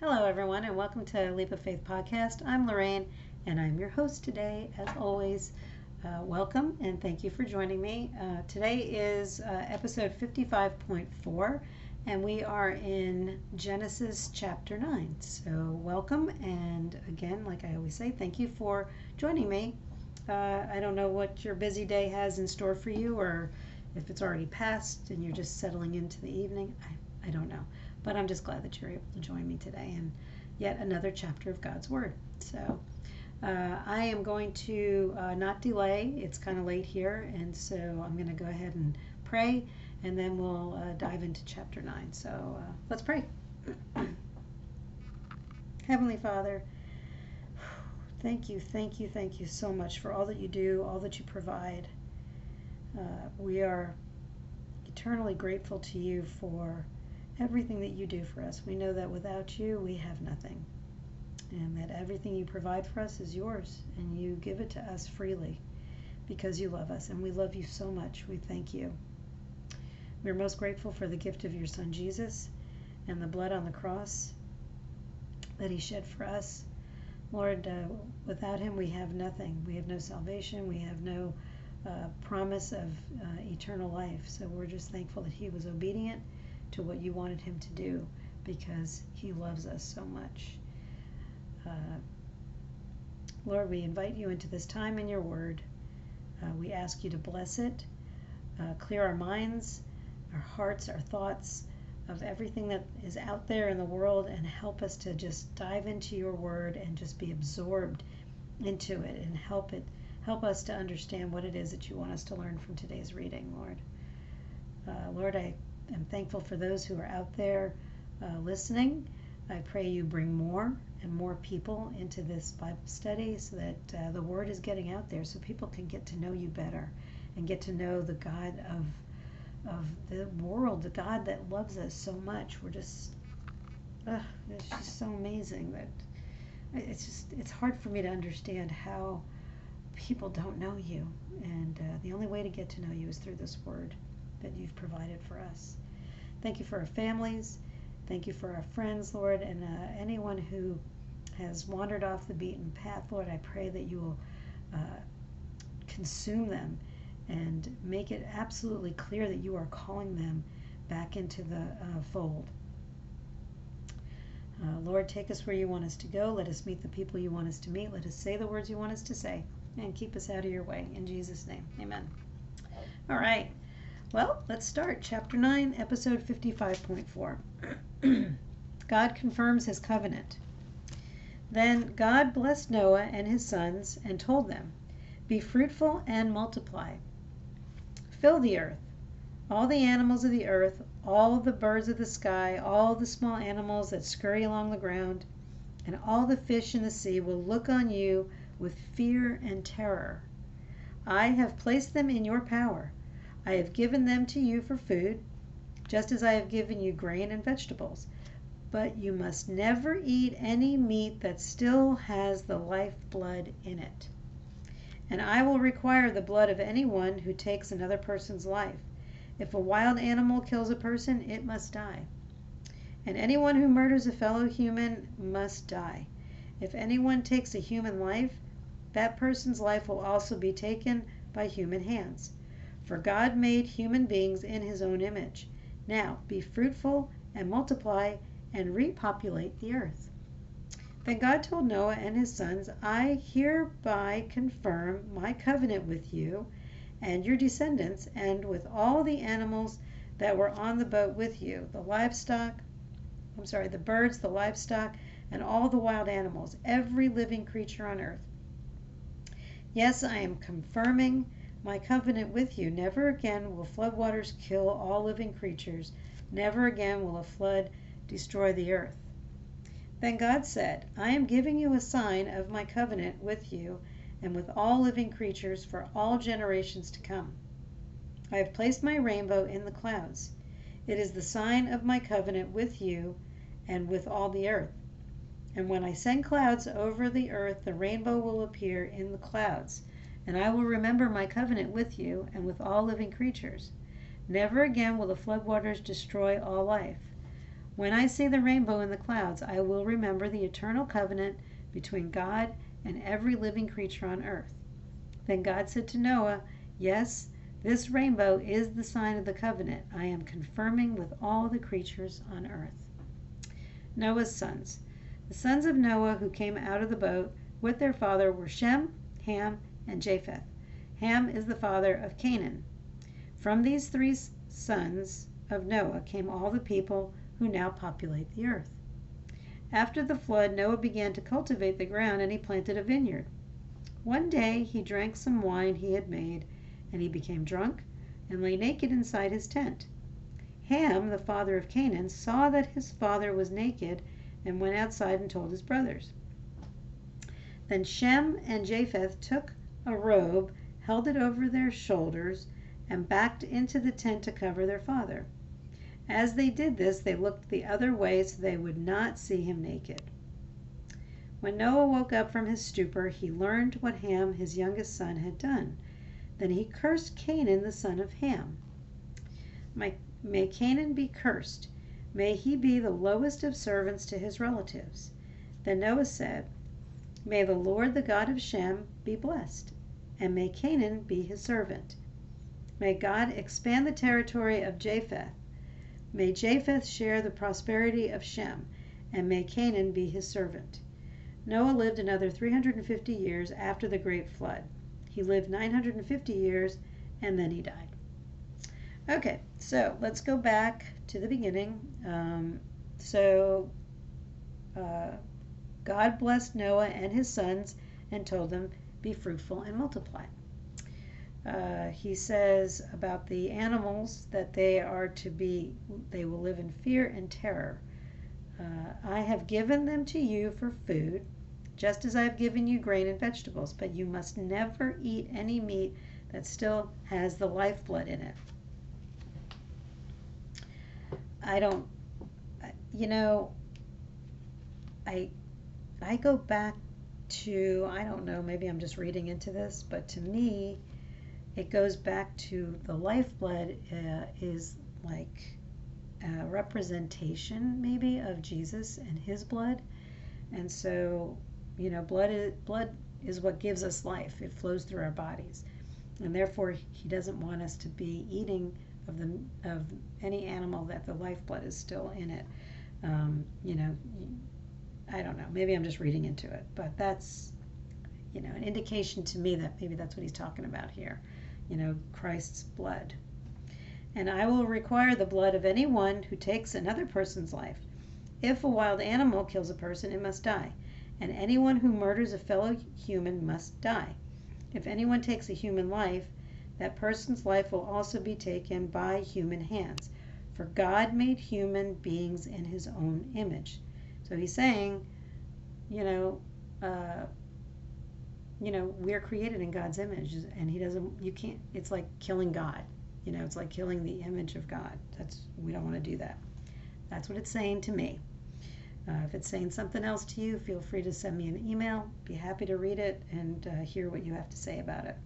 Hello, everyone, and welcome to Leap of Faith podcast. I'm Lorraine, and I'm your host today. As always, uh, welcome and thank you for joining me. Uh, today is uh, episode 55.4, and we are in Genesis chapter 9. So, welcome, and again, like I always say, thank you for joining me. Uh, I don't know what your busy day has in store for you, or if it's already passed and you're just settling into the evening. I, I don't know. But I'm just glad that you're able to join me today in yet another chapter of God's Word. So uh, I am going to uh, not delay. It's kind of late here, and so I'm going to go ahead and pray, and then we'll uh, dive into chapter 9. So uh, let's pray. Heavenly Father, thank you, thank you, thank you so much for all that you do, all that you provide. Uh, we are eternally grateful to you for everything that you do for us. We know that without you, we have nothing. And that everything you provide for us is yours, and you give it to us freely because you love us. And we love you so much. We thank you. We're most grateful for the gift of your Son Jesus and the blood on the cross that he shed for us. Lord, uh, without him, we have nothing. We have no salvation. We have no uh, promise of uh, eternal life. So we're just thankful that he was obedient to what you wanted him to do because he loves us so much. Uh, Lord, we invite you into this time in your word. Uh, we ask you to bless it, uh, clear our minds, our hearts, our thoughts of everything that is out there in the world, and help us to just dive into your word and just be absorbed into it and help it help us to understand what it is that you want us to learn from today's reading, Lord. Uh, Lord, I am thankful for those who are out there uh, listening. I pray you bring more and more people into this Bible study so that uh, the word is getting out there so people can get to know you better and get to know the God of of the world, the God that loves us so much. We're just, uh, it's just so amazing that it's just it's hard for me to understand how people don't know you, and uh, the only way to get to know you is through this word that you've provided for us. Thank you for our families. Thank you for our friends, Lord, and uh, anyone who has wandered off the beaten path, Lord. I pray that you will uh, consume them and make it absolutely clear that you are calling them back into the uh, fold. Uh, Lord, take us where you want us to go. Let us meet the people you want us to meet. Let us say the words you want us to say. And keep us out of your way. In Jesus' name, amen. All right. Well, let's start. Chapter 9, episode 55.4. God confirms his covenant. Then God blessed Noah and his sons and told them, Be fruitful and multiply. Fill the earth, all the animals of the earth, all the birds of the sky, all the small animals that scurry along the ground, and all the fish in the sea will look on you with fear and terror. I have placed them in your power I have given them to you for food, just as I have given you grain and vegetables. But you must never eat any meat that still has the life blood in it. And I will require the blood of anyone who takes another person's life. If a wild animal kills a person, it must die. And anyone who murders a fellow human must die. If anyone takes a human life, that person's life will also be taken by human hands. For God made human beings in his own image. Now be fruitful and multiply and repopulate the earth. Then God told Noah and his sons, I hereby confirm my covenant with you and your descendants and with all the animals that were on the boat with you, the livestock, I'm sorry, the birds, the livestock, and all the wild animals, every living creature on earth. Yes, I am confirming my covenant with you. Never again will floodwaters kill all living creatures. Never again will a flood destroy the earth. Then God said, I am giving you a sign of my covenant with you and with all living creatures for all generations to come. I have placed my rainbow in the clouds. It is the sign of my covenant with you and with all the earth. And when I send clouds over the earth, the rainbow will appear in the clouds and I will remember my covenant with you and with all living creatures. Never again will the floodwaters destroy all life. When I see the rainbow in the clouds, I will remember the eternal covenant between God and every living creature on earth. Then God said to Noah, Yes, this rainbow is the sign of the covenant I am confirming with all the creatures on earth. Noah's sons. The sons of Noah who came out of the boat with their father were Shem, Ham, and Japheth. Ham is the father of Canaan. From these three sons of Noah came all the people who now populate the earth. After the flood, Noah began to cultivate the ground and he planted a vineyard. One day he drank some wine he had made, and he became drunk and lay naked inside his tent. Ham, the father of Canaan, saw that his father was naked and went outside and told his brothers. Then Shem and Japheth took a robe, held it over their shoulders, and backed into the tent to cover their father. As they did this, they looked the other way so they would not see him naked. When Noah woke up from his stupor, he learned what Ham, his youngest son, had done. Then he cursed Canaan, the son of Ham. May Canaan be cursed. May he be the lowest of servants to his relatives. Then Noah said, May the Lord, the God of Shem, be blessed, and may Canaan be his servant. May God expand the territory of Japheth. May Japheth share the prosperity of Shem, and may Canaan be his servant. Noah lived another 350 years after the great flood. He lived 950 years and then he died. Okay, so let's go back to the beginning. Um, so uh, God blessed Noah and his sons and told them, Be fruitful and multiply. Uh, he says about the animals that they are to be, they will live in fear and terror. Uh, I have given them to you for food, just as I have given you grain and vegetables, but you must never eat any meat that still has the lifeblood in it. I don't, you know, I I go back to, I don't know, maybe I'm just reading into this, but to me, it goes back to the lifeblood uh, is like a representation, maybe, of Jesus and his blood. And so, you know, blood is, blood is what gives us life, it flows through our bodies. And therefore, he doesn't want us to be eating of the of any animal that the lifeblood is still in it. Um, you know, I don't know. Maybe I'm just reading into it, but that's, you know, an indication to me that maybe that's what he's talking about here. You know, Christ's blood. And I will require the blood of any one who takes another person's life. If a wild animal kills a person, it must die. And anyone who murders a fellow human must die. If anyone takes a human life, that person's life will also be taken by human hands. For God made human beings in his own image. So he's saying, you know, uh, you know, we're created in God's image, and He doesn't. You can't. It's like killing God. You know, it's like killing the image of God. That's we don't want to do that. That's what it's saying to me. Uh, if it's saying something else to you, feel free to send me an email. Be happy to read it and uh, hear what you have to say about it.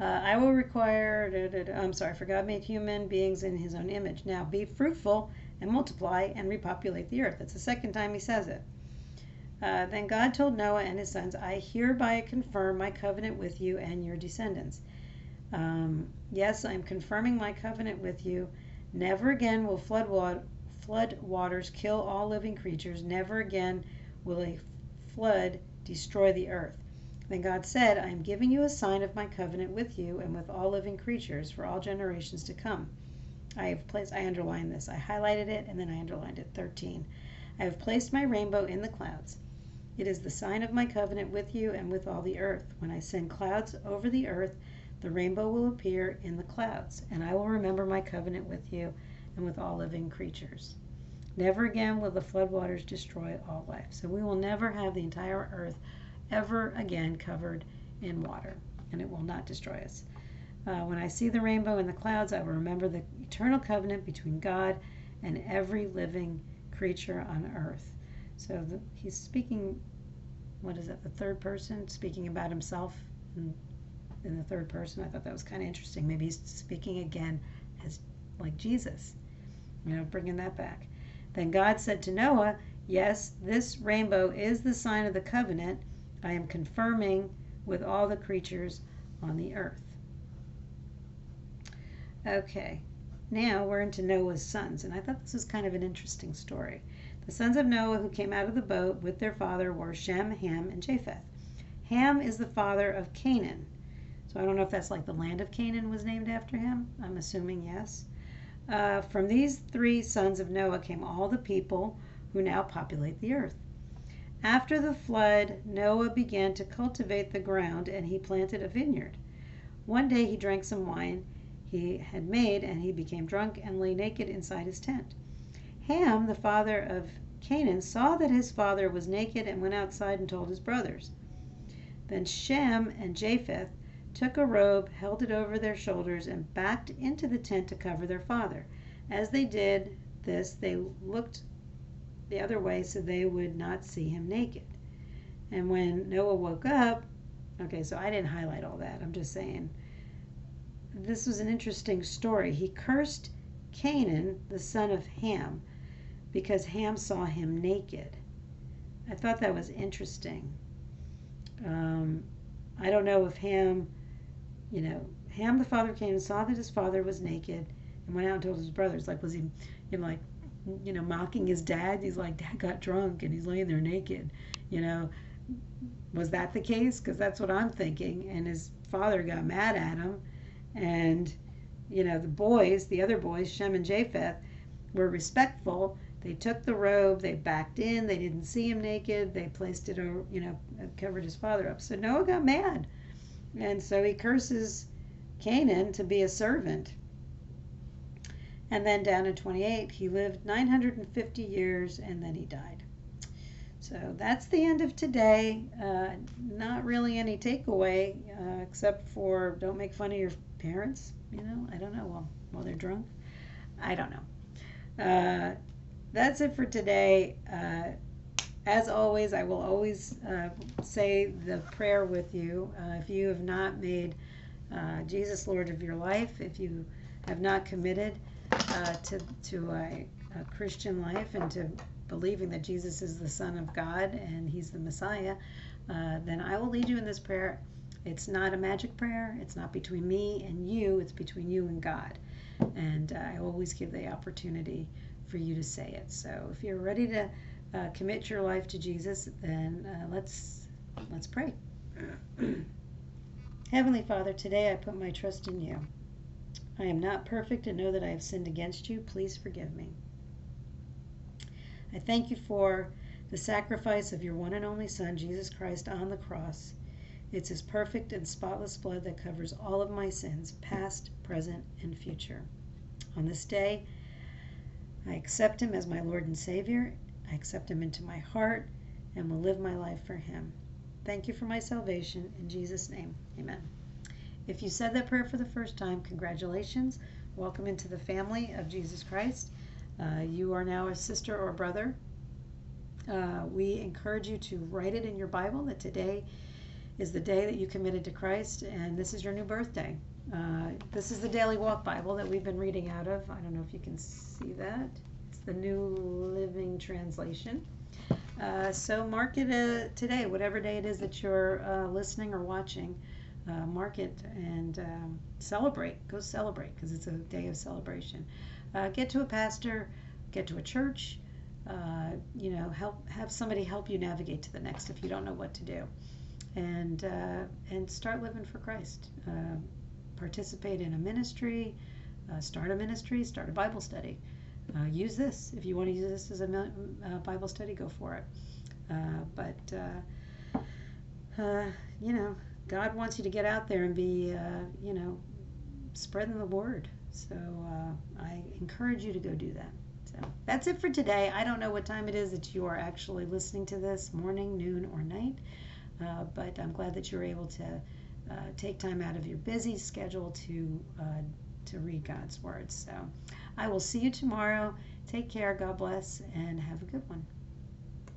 Uh, I will require, da, da, da, I'm sorry, for God made human beings in his own image. Now be fruitful and multiply and repopulate the earth. That's the second time he says it. Uh, then God told Noah and his sons, I hereby confirm my covenant with you and your descendants. Um, yes, I'm confirming my covenant with you. Never again will flood, wa- flood waters kill all living creatures. Never again will a flood destroy the earth. Then God said, I am giving you a sign of my covenant with you and with all living creatures for all generations to come. I have placed, I underlined this. I highlighted it and then I underlined it 13. I have placed my rainbow in the clouds. It is the sign of my covenant with you and with all the earth. When I send clouds over the earth, the rainbow will appear in the clouds, and I will remember my covenant with you and with all living creatures. Never again will the floodwaters destroy all life. So we will never have the entire earth ever again covered in water, and it will not destroy us. Uh, when I see the rainbow in the clouds, I will remember the eternal covenant between God and every living creature on earth. So the, he's speaking, what is that, the third person, speaking about himself in, in the third person. I thought that was kind of interesting. Maybe he's speaking again as like Jesus. You know, bringing that back. Then God said to Noah, Yes, this rainbow is the sign of the covenant I am confirming with all the creatures on the earth. Okay, now we're into Noah's sons, and I thought this was kind of an interesting story. The sons of Noah who came out of the boat with their father were Shem, Ham, and Japheth. Ham is the father of Canaan. So I don't know if that's like the land of Canaan was named after him. I'm assuming yes. Uh, from these three sons of Noah came all the people who now populate the earth. After the flood, Noah began to cultivate the ground and he planted a vineyard. One day he drank some wine he had made, and he became drunk and lay naked inside his tent. Ham, the father of Canaan, saw that his father was naked and went outside and told his brothers. Then Shem and Japheth took a robe, held it over their shoulders, and backed into the tent to cover their father. As they did this, they looked the other way so they would not see him naked. And when Noah woke up, okay, so I didn't highlight all that. I'm just saying this was an interesting story. He cursed Canaan, the son of Ham, because Ham saw him naked. I thought that was interesting. Um, I don't know if Ham, you know, Ham, the father of Canaan, saw that his father was naked and went out and told his brothers. Like, was he, you know, like, you know, mocking his dad? He's like, Dad got drunk and he's laying there naked. You know, was that the case? Because that's what I'm thinking. And his father got mad at him and, you know, the boys, the other boys, Shem and Japheth, were respectful. They took the robe, they backed in, they didn't see him naked, they placed it, over, you know, covered his father up. So Noah got mad. And so he curses Canaan to be a servant. And then down in 28, he lived 950 years and then he died. So that's the end of today. Uh, not really any takeaway uh, except for don't make fun of your parents, you know, I don't know, while, while they're drunk. I don't know. Uh, that's it for today. Uh, as always, I will always uh, say the prayer with you. Uh, if you have not made uh, Jesus Lord of your life, if you have not committed uh, to, to a, a Christian life and to believing that Jesus is the Son of God and He's the Messiah, then I will lead you in this prayer it's not a magic prayer. It's not between me and you. It's between you and God. And uh, I always give the opportunity for you to say it. So if you're ready to uh, commit your life to Jesus, then uh, let's let's pray. Heavenly Father, today I put my trust in you. I am not perfect and know that I have sinned against you. Please forgive me. I thank you for the sacrifice of your one and only Son, Jesus Christ, on the cross it's His perfect and spotless blood that covers all of my sins, past, present, and future. On this day, I accept Him as my Lord and Savior. I accept Him into my heart and will live my life for Him. Thank you for my salvation. In Jesus' name, amen. If you said that prayer for the first time, congratulations. Welcome into the family of Jesus Christ. Uh, you are now a sister or brother. Uh, we encourage you to write it in your Bible that today is the day that you committed to Christ, and this is your new birthday. Uh, this is the Daily Walk Bible that we've been reading out of. I don't know if you can see that. It's the New Living Translation. Uh, so mark it uh, today, whatever day it is that you're uh, listening or watching. Uh, mark it and um, celebrate. Go celebrate because it's a day of celebration. Uh, get to a pastor, get to a church. you know, help have somebody help you navigate to the next if you don't know what to do and uh, and start living for Christ. Uh, participate in a ministry, uh, start a ministry, start a Bible study. Uh, use this if you want to use this as a uh, Bible study. Go for it. Uh, but you know, God wants you to get out there and be you know spreading the word. So I encourage you to go do that. So that's it for today. I don't know what time it is that you are actually listening to this morning, noon, or night. Uh, but I'm glad that you're able to uh, take time out of your busy schedule to uh, to read God's Word. So I will see you tomorrow. Take care. God bless, and have a good one.